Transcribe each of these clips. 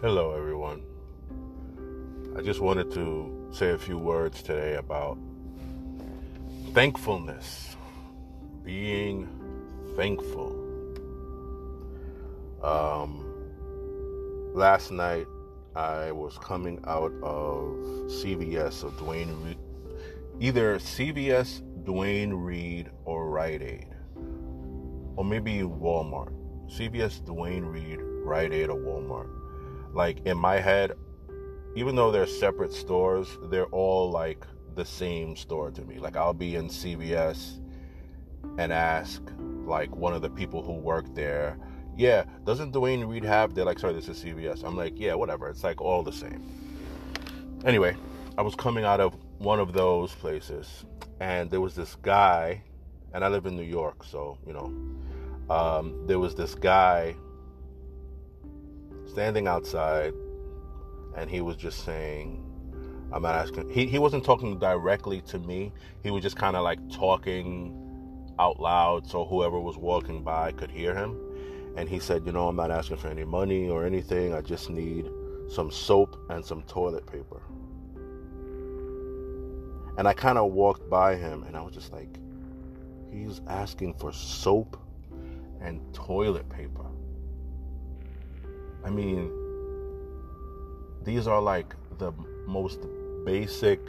Hello, everyone. I just wanted to say a few words today about thankfulness, being thankful. Um, last night, I was coming out of CVS or Duane Reade, either CVS, Duane Reade, or Rite Aid, or maybe Walmart. CVS, Duane Reade, Rite Aid, or Walmart like in my head, even though they're separate stores, they're all like the same store to me. Like I'll be in CVS and ask like one of the people who work there, yeah, doesn't Duane Reade have? They're like, sorry, this is CVS. I'm like, yeah, whatever. It's like all the same. Anyway, I was coming out of one of those places, and there was this guy, and I live in New York, so you know, um, there was this guy standing outside and he was just saying, I'm not asking, he, he wasn't talking directly to me. He was just kind of like talking out loud so whoever was walking by could hear him. And he said, You know, I'm not asking for any money or anything. I just need some soap and some toilet paper. And I kind of walked by him and I was just like, He's asking for soap and toilet paper. I mean, these are like the most basic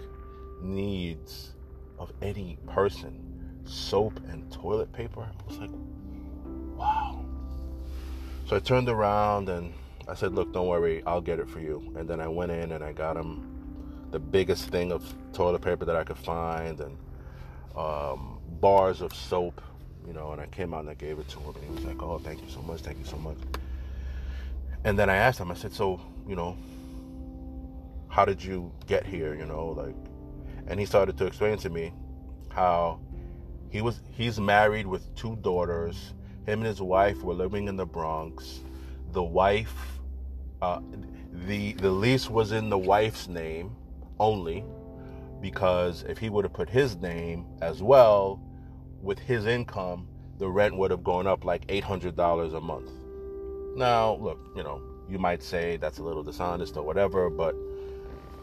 needs of any person soap and toilet paper. I was like, wow. So I turned around and I said, look, don't worry, I'll get it for you. And then I went in and I got him the biggest thing of toilet paper that I could find and um, bars of soap, you know, and I came out and I gave it to him and he was like, oh, thank you so much, thank you so much. And then I asked him, I said, so, you know, how did you get here, you know, like, and he started to explain to me how he was, he's married with two daughters. Him and his wife were living in the Bronx. The wife, uh, the, the lease was in the wife's name only because if he would have put his name as well with his income, the rent would have gone up like $800 a month. Now, look, you know, you might say that's a little dishonest or whatever, but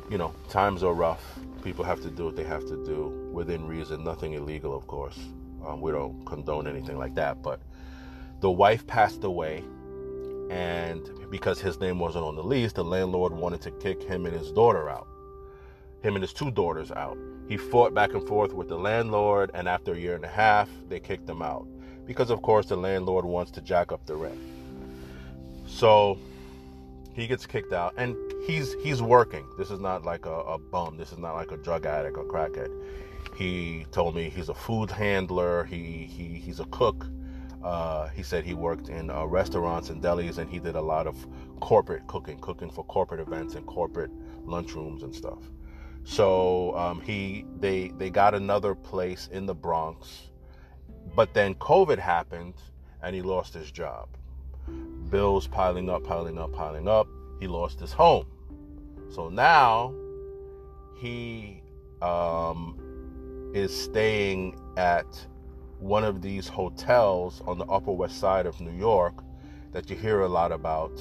you know, times are rough. People have to do what they have to do within reason. Nothing illegal, of course. Um, we don't condone anything like that. But the wife passed away, and because his name wasn't on the lease, the landlord wanted to kick him and his daughter out. Him and his two daughters out. He fought back and forth with the landlord, and after a year and a half, they kicked him out. Because, of course, the landlord wants to jack up the rent. So he gets kicked out, and he's he's working. This is not like a, a bum. This is not like a drug addict or crackhead. He told me he's a food handler. He he he's a cook. Uh, he said he worked in uh, restaurants and delis, and he did a lot of corporate cooking, cooking for corporate events and corporate lunchrooms and stuff. So um, he they they got another place in the Bronx, but then COVID happened, and he lost his job bills piling up, piling up, piling up. He lost his home. So now he um, is staying at one of these hotels on the Upper West Side of New York that you hear a lot about,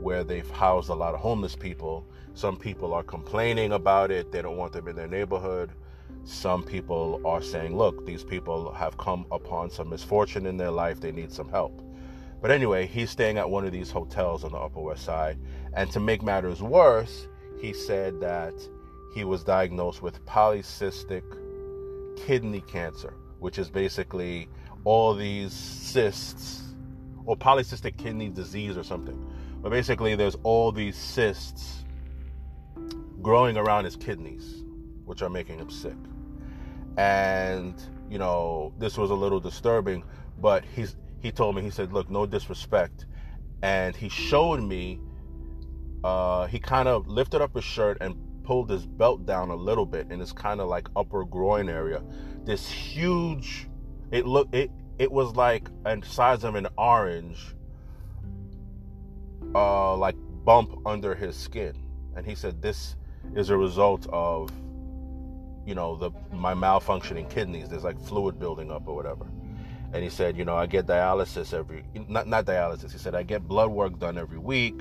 where they've housed a lot of homeless people. Some people are complaining about it, they don't want them in their neighborhood. Some people are saying, look, these people have come upon some misfortune in their life, they need some help. But anyway, he's staying at one of these hotels on the Upper West Side. And to make matters worse, he said that he was diagnosed with polycystic kidney cancer, which is basically all these cysts, or polycystic kidney disease or something. But basically, there's all these cysts growing around his kidneys, which are making him sick. And, you know, this was a little disturbing, but he's he told me, he said, look, no disrespect. And he showed me, uh, he kind of lifted up his shirt and pulled his belt down a little bit in his kind of like upper groin area. This huge, it looked, it, it was like a size of an orange, uh, like bump under his skin. And he said, this is a result of, you know, the, my malfunctioning kidneys. There's like fluid building up or whatever and he said, you know, I get dialysis every not not dialysis. He said I get blood work done every week,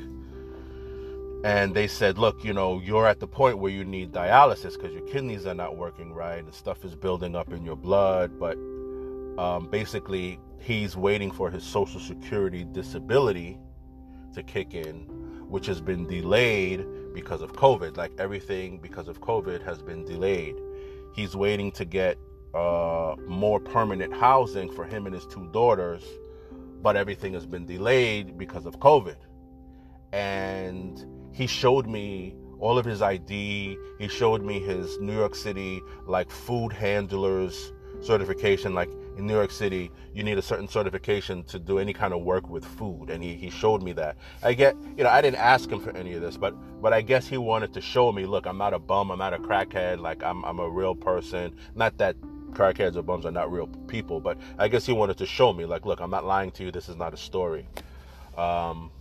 and they said, look, you know, you're at the point where you need dialysis because your kidneys are not working right and stuff is building up in your blood. But um, basically, he's waiting for his Social Security disability to kick in, which has been delayed because of COVID. Like everything because of COVID has been delayed. He's waiting to get uh, more permanent housing for him and his two daughters, but everything has been delayed because of COVID. And he showed me all of his ID. He showed me his New York City like food handlers certification. Like in New York City, you need a certain certification to do any kind of work with food, and he, he showed me that. I get, you know, I didn't ask him for any of this, but but I guess he wanted to show me, look, I'm not a bum, I'm not a crackhead, like I'm I'm a real person. Not that crackheads or bums are not real people, but I guess he wanted to show me, like, look, I'm not lying to you. This is not a story. Um,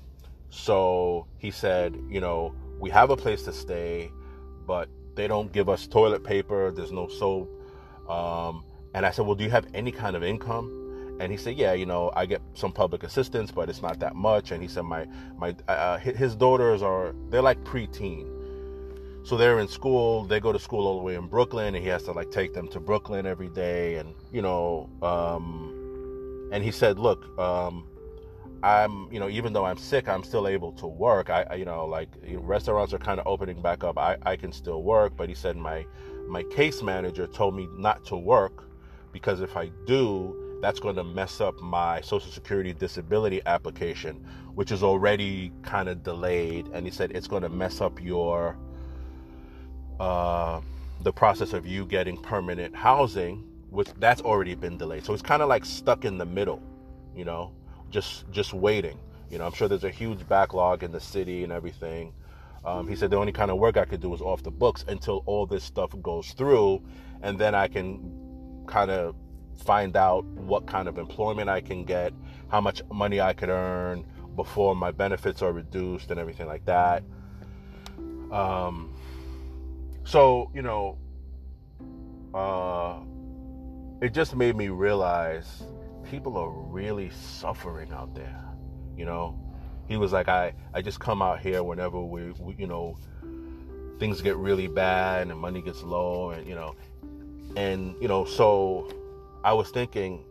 so he said, you know, we have a place to stay, but they don't give us toilet paper. There's no soap. Um, and I said, well, do you have any kind of income? And he said, yeah, you know, I get some public assistance, but it's not that much. And he said, my my uh, his daughters are they're like preteen, so they're in school. They go to school all the way in Brooklyn, and he has to like take them to Brooklyn every day. And you know, um, and he said, look, um, I'm, you know, even though I'm sick, I'm still able to work. I, I you know, like restaurants are kind of opening back up. I, I can still work, but he said my my case manager told me not to work because if I do, that's going to mess up my Social Security disability application, which is already kind of delayed. And he said it's going to mess up your uh, the process of you getting permanent housing, which that's already been delayed. So it's kind of like stuck in the middle, you know, just just waiting. You know, I'm sure there's a huge backlog in the city and everything. Um, he said the only kind of work I could do is off the books until all this stuff goes through, and then I can kind of find out what kind of employment I can get, how much money I could earn before my benefits are reduced and everything like that. Um, so, you know, uh, it just made me realize people are really suffering out there. You know, he was like, I, I just come out here whenever we, we you know, things get really bad and money gets low and, you know, and, you know, so I was thinking,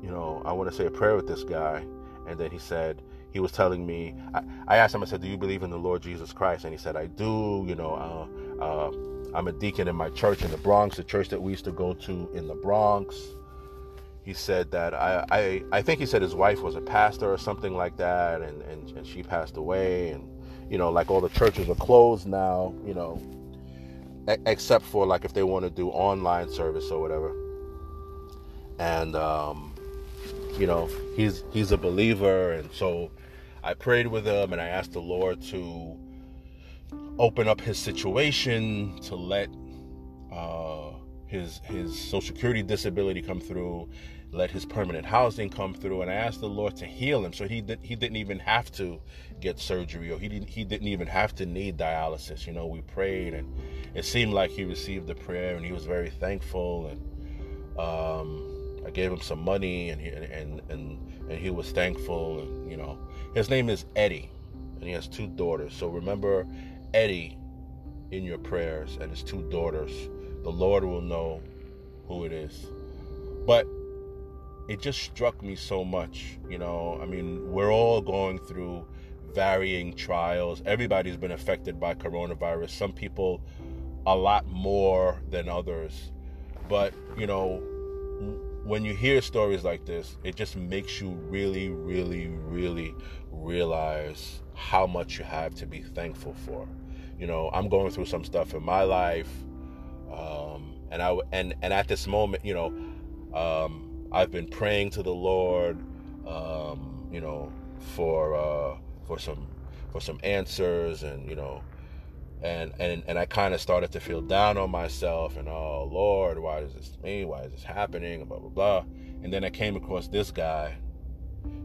you know, I want to say a prayer with this guy. And then he said, he was telling me, I, I, asked him, I said, Do you believe in the Lord Jesus Christ? And he said, I do. You know, uh, uh, I'm a deacon in my church in the Bronx, the church that we used to go to in the Bronx. He said that I, I, I think he said his wife was a pastor or something like that, and, and, and she passed away. And, you know, like all the churches are closed now, you know, except for like if they want to do online service or whatever. And um, you know, he's he's a believer, and so I prayed with him and I asked the Lord to open up his situation to let uh, his his Social Security disability come through, let his permanent housing come through, and I asked the Lord to heal him, so he did, he didn't even have to get surgery or he didn't he didn't even have to need dialysis. You know, we prayed and it seemed like he received the prayer and he was very thankful and um, I gave him some money and he, and and and he was thankful and you know his name is Eddie and he has two daughters. So remember Eddie in your prayers and his two daughters. The Lord will know who it is. But it just struck me so much, you know. I mean, we're all going through varying trials. Everybody's been affected by coronavirus. Some people a lot more than others. But, you know, when you hear stories like this, it just makes you really, really, really realize how much you have to be thankful for. You know, I'm going through some stuff in my life, um, and I and and at this moment, you know, um, I've been praying to the Lord, um, you know, for uh, for some for some answers, and you know, and and and I kind of started to feel down on myself and oh Lord, why is this me? Why is this happening? And blah blah blah. And then I came across this guy,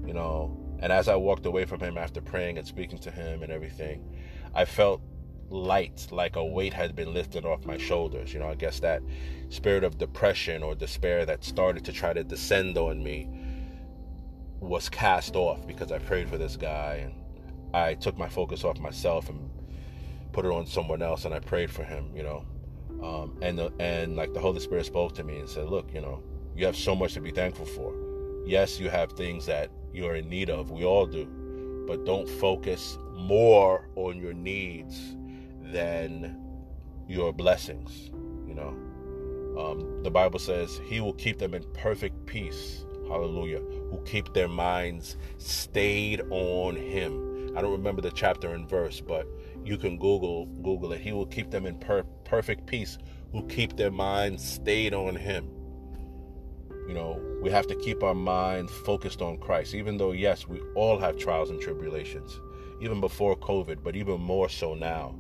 you know, and as I walked away from him after praying and speaking to him and everything, I felt light, like a weight had been lifted off my shoulders. You know, I guess that spirit of depression or despair that started to try to descend on me was cast off because I prayed for this guy and I took my focus off myself and put it on someone else, and I prayed for him, you know. Um, and the, and like the Holy Spirit spoke to me and said, "Look, you know, you have so much to be thankful for. Yes, you have things that you're in need of. We all do, but don't focus more on your needs than your blessings. You know, um, the Bible says He will keep them in perfect peace. Hallelujah. Who keep their minds stayed on Him. I don't remember the chapter and verse, but you can Google Google it. He will keep them in per- perfect peace. Who keep their minds stayed on Him. You know, we have to keep our minds focused on Christ, even though, yes, we all have trials and tribulations, even before COVID, but even more so now.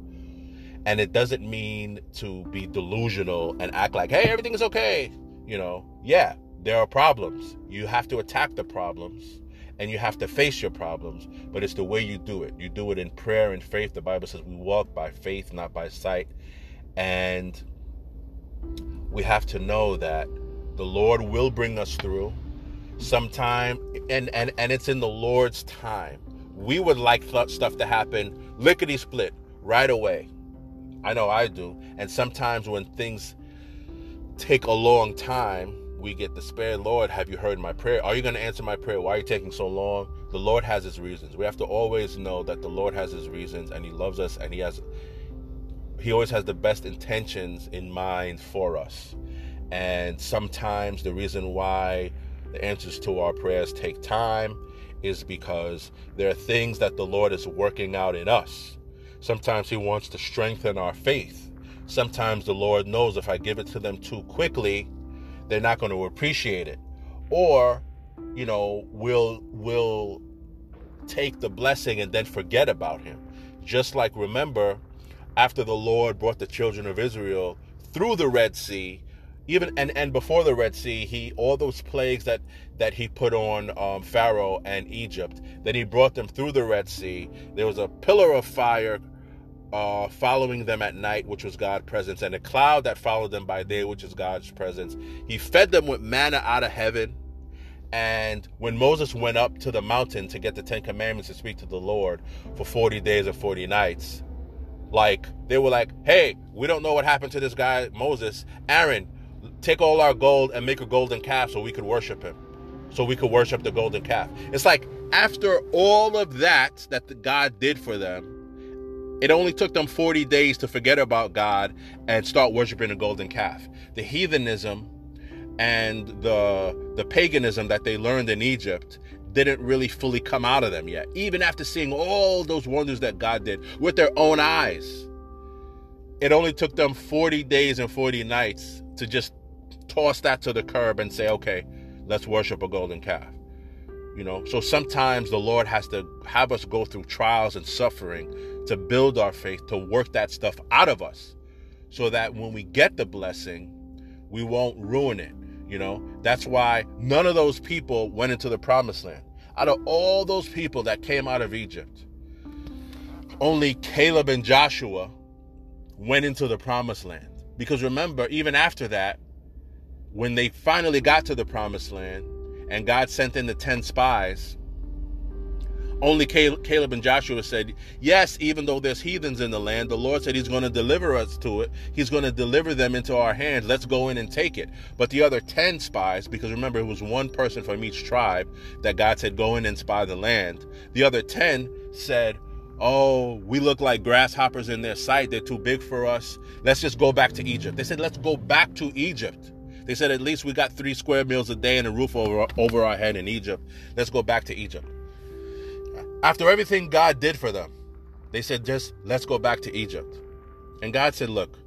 And it doesn't mean to be delusional and act like, hey, everything is okay. You know, yeah, there are problems. You have to attack the problems and you have to face your problems, but it's the way you do it. You do it in prayer and faith. The Bible says we walk by faith, not by sight. And we have to know that the Lord will bring us through sometime and and and it's in the Lord's time. We would like stuff to happen lickety split right away. I know I do. And sometimes when things take a long time, we get despair. Lord, have you heard my prayer? Are you going to answer my prayer? Why are you taking so long? The Lord has his reasons. We have to always know that the Lord has his reasons and he loves us and he has he always has the best intentions in mind for us. And sometimes the reason why the answers to our prayers take time is because there are things that the Lord is working out in us. Sometimes He wants to strengthen our faith. Sometimes the Lord knows if I give it to them too quickly, they're not going to appreciate it. Or, you know, we'll, we'll take the blessing and then forget about him. Just like remember, after the Lord brought the children of Israel through the Red Sea, even and and before the Red Sea, he all those plagues that that he put on um, Pharaoh and Egypt, that he brought them through the Red Sea. There was a pillar of fire uh, following them at night, which was God's presence, and a cloud that followed them by day, which is God's presence. He fed them with manna out of heaven. And when Moses went up to the mountain to get the Ten Commandments to speak to the Lord for 40 days and 40 nights, like they were like, hey, we don't know what happened to this guy, Moses. Aaron, take all our gold and make a golden calf so we could worship him. So we could worship the golden calf. It's like after all of that that god did for them it only took them 40 days to forget about god and start worshiping the golden calf. The heathenism and the the paganism that they learned in egypt didn't really fully come out of them yet. Even after seeing all those wonders that god did with their own eyes it only took them 40 days and 40 nights to just toss that to the curb and say, okay, let's worship a golden calf. You know, so sometimes the Lord has to have us go through trials and suffering to build our faith, to work that stuff out of us, so that when we get the blessing, we won't ruin it. You know, that's why none of those people went into the promised land. Out of all those people that came out of Egypt, only Caleb and Joshua went into the promised land. Because remember, even after that, when they finally got to the promised land and God sent in the 10 spies, only Caleb and Joshua said, Yes, even though there's heathens in the land, the Lord said He's going to deliver us to it. He's going to deliver them into our hands. Let's go in and take it. But the other 10 spies, because remember, it was one person from each tribe that God said, Go in and spy the land. The other 10 said, Oh, we look like grasshoppers in their sight. They're too big for us. Let's just go back to Egypt. They said, Let's go back to Egypt. They said, At least we got three square meals a day and a roof over, over our head in Egypt. Let's go back to Egypt. After everything God did for them, they said, Just let's go back to Egypt. And God said, Look,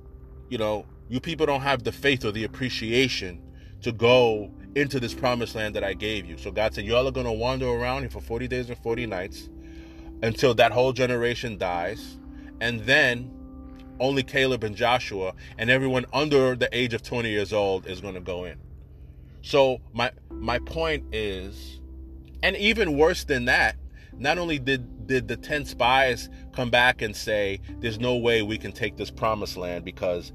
you know, you people don't have the faith or the appreciation to go into this promised land that I gave you. So God said, Y'all are going to wander around here for 40 days and 40 nights until that whole generation dies. And then only Caleb and Joshua and everyone under the age of 20 years old is going to go in. So my my point is and even worse than that, not only did did the 10 spies come back and say there's no way we can take this promised land because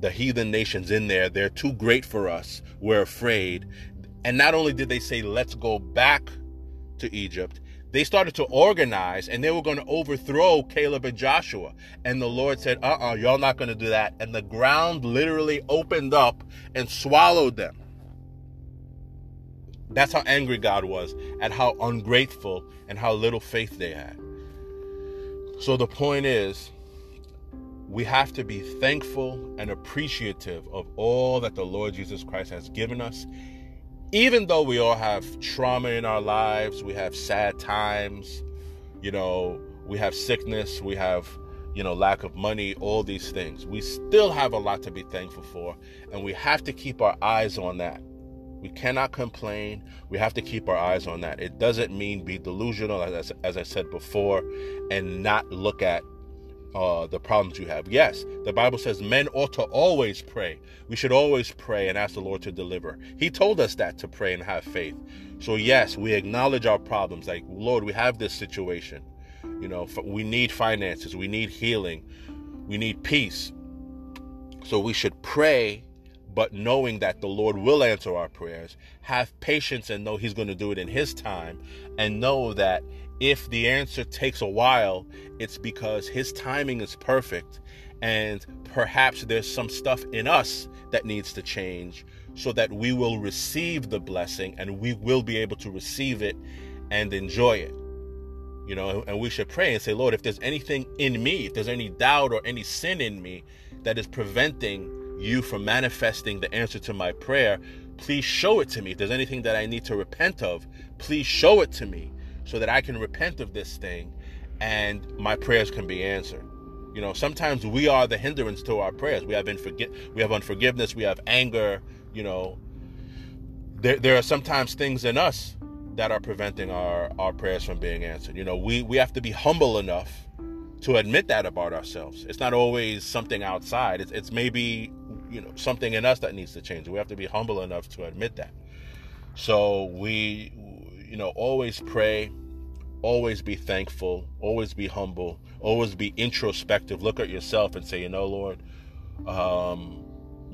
the heathen nations in there, they're too great for us. We're afraid. And not only did they say let's go back to Egypt, they started to organize and they were going to overthrow Caleb and Joshua. And the Lord said, uh uh-uh, uh, you all not going to do that. And the ground literally opened up and swallowed them. That's how angry God was at how ungrateful and how little faith they had. So the point is, we have to be thankful and appreciative of all that the Lord Jesus Christ has given us even though we all have trauma in our lives, we have sad times, you know, we have sickness, we have, you know, lack of money, all these things. We still have a lot to be thankful for, and we have to keep our eyes on that. We cannot complain. We have to keep our eyes on that. It doesn't mean be delusional, as, as I said before, and not look at uh, the problems you have. Yes, the Bible says men ought to always pray. We should always pray and ask the Lord to deliver. He told us that to pray and have faith. So, yes, we acknowledge our problems. Like, Lord, we have this situation. You know, we need finances, we need healing, we need peace. So, we should pray, but knowing that the Lord will answer our prayers, have patience and know He's going to do it in His time, and know that if the answer takes a while, it's because his timing is perfect and perhaps there's some stuff in us that needs to change so that we will receive the blessing and we will be able to receive it and enjoy it. You know, and we should pray and say, Lord, if there's anything in me, if there's any doubt or any sin in me that is preventing you from manifesting the answer to my prayer, please show it to me. If there's anything that I need to repent of, please show it to me so that I can repent of this thing and my prayers can be answered. You know, sometimes we are the hindrance to our prayers. We have we have unforgiveness, we have anger, you know. There there are sometimes things in us that are preventing our our prayers from being answered. You know, we we have to be humble enough to admit that about ourselves. It's not always something outside. It's it's maybe, you know, something in us that needs to change. We have to be humble enough to admit that. So we you know, always pray, always be thankful, always be humble, always be introspective. Look at yourself and say, you know, Lord, um,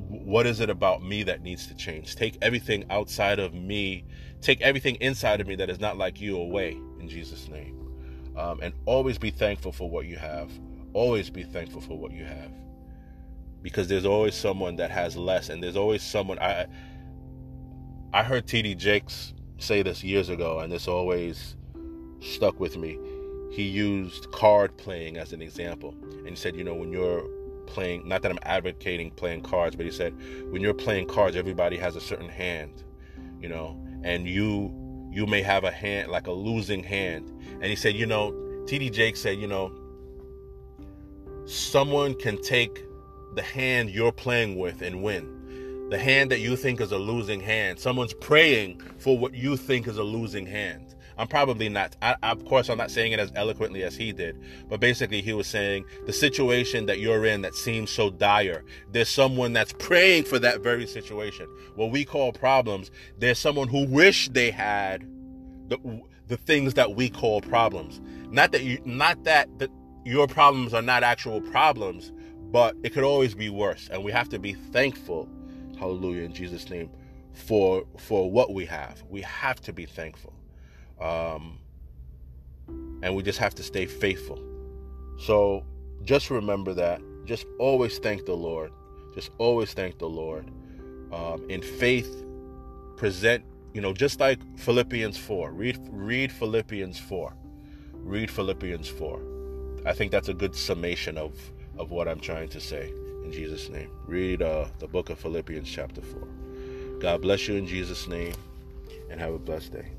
what is it about me that needs to change? Take everything outside of me, take everything inside of me that is not like you away in Jesus' name. Um, and always be thankful for what you have. Always be thankful for what you have. Because there's always someone that has less, and there's always someone. I I heard TD Jakes say this years ago, and this always stuck with me. He used card playing as an example, and he said, you know, when you're playing, not that I'm advocating playing cards, but he said, when you're playing cards, everybody has a certain hand, you know, and you you may have a hand like a losing hand, and he said, you know, TD Jake said, you know, someone can take the hand you're playing with and win the hand that you think is a losing hand. Someone's praying for what you think is a losing hand. I'm probably not, I, of course, I'm not saying it as eloquently as he did, but basically, he was saying the situation that you're in that seems so dire, there's someone that's praying for that very situation. What we call problems, there's someone who wish they had the, the things that we call problems. Not that you, not that the, your problems are not actual problems, but it could always be worse. And we have to be thankful hallelujah in jesus name for for what we have we have to be thankful um and we just have to stay faithful. So just remember that. Just always thank the lord. Just always thank the lord um, in faith. Present you know just like philippians 4 read read philippians 4 read philippians 4 i think that's a good summation of of what i'm trying to say in Jesus' name. Read uh, the book of Philippians, chapter 4. God bless you in Jesus' name, and have a blessed day.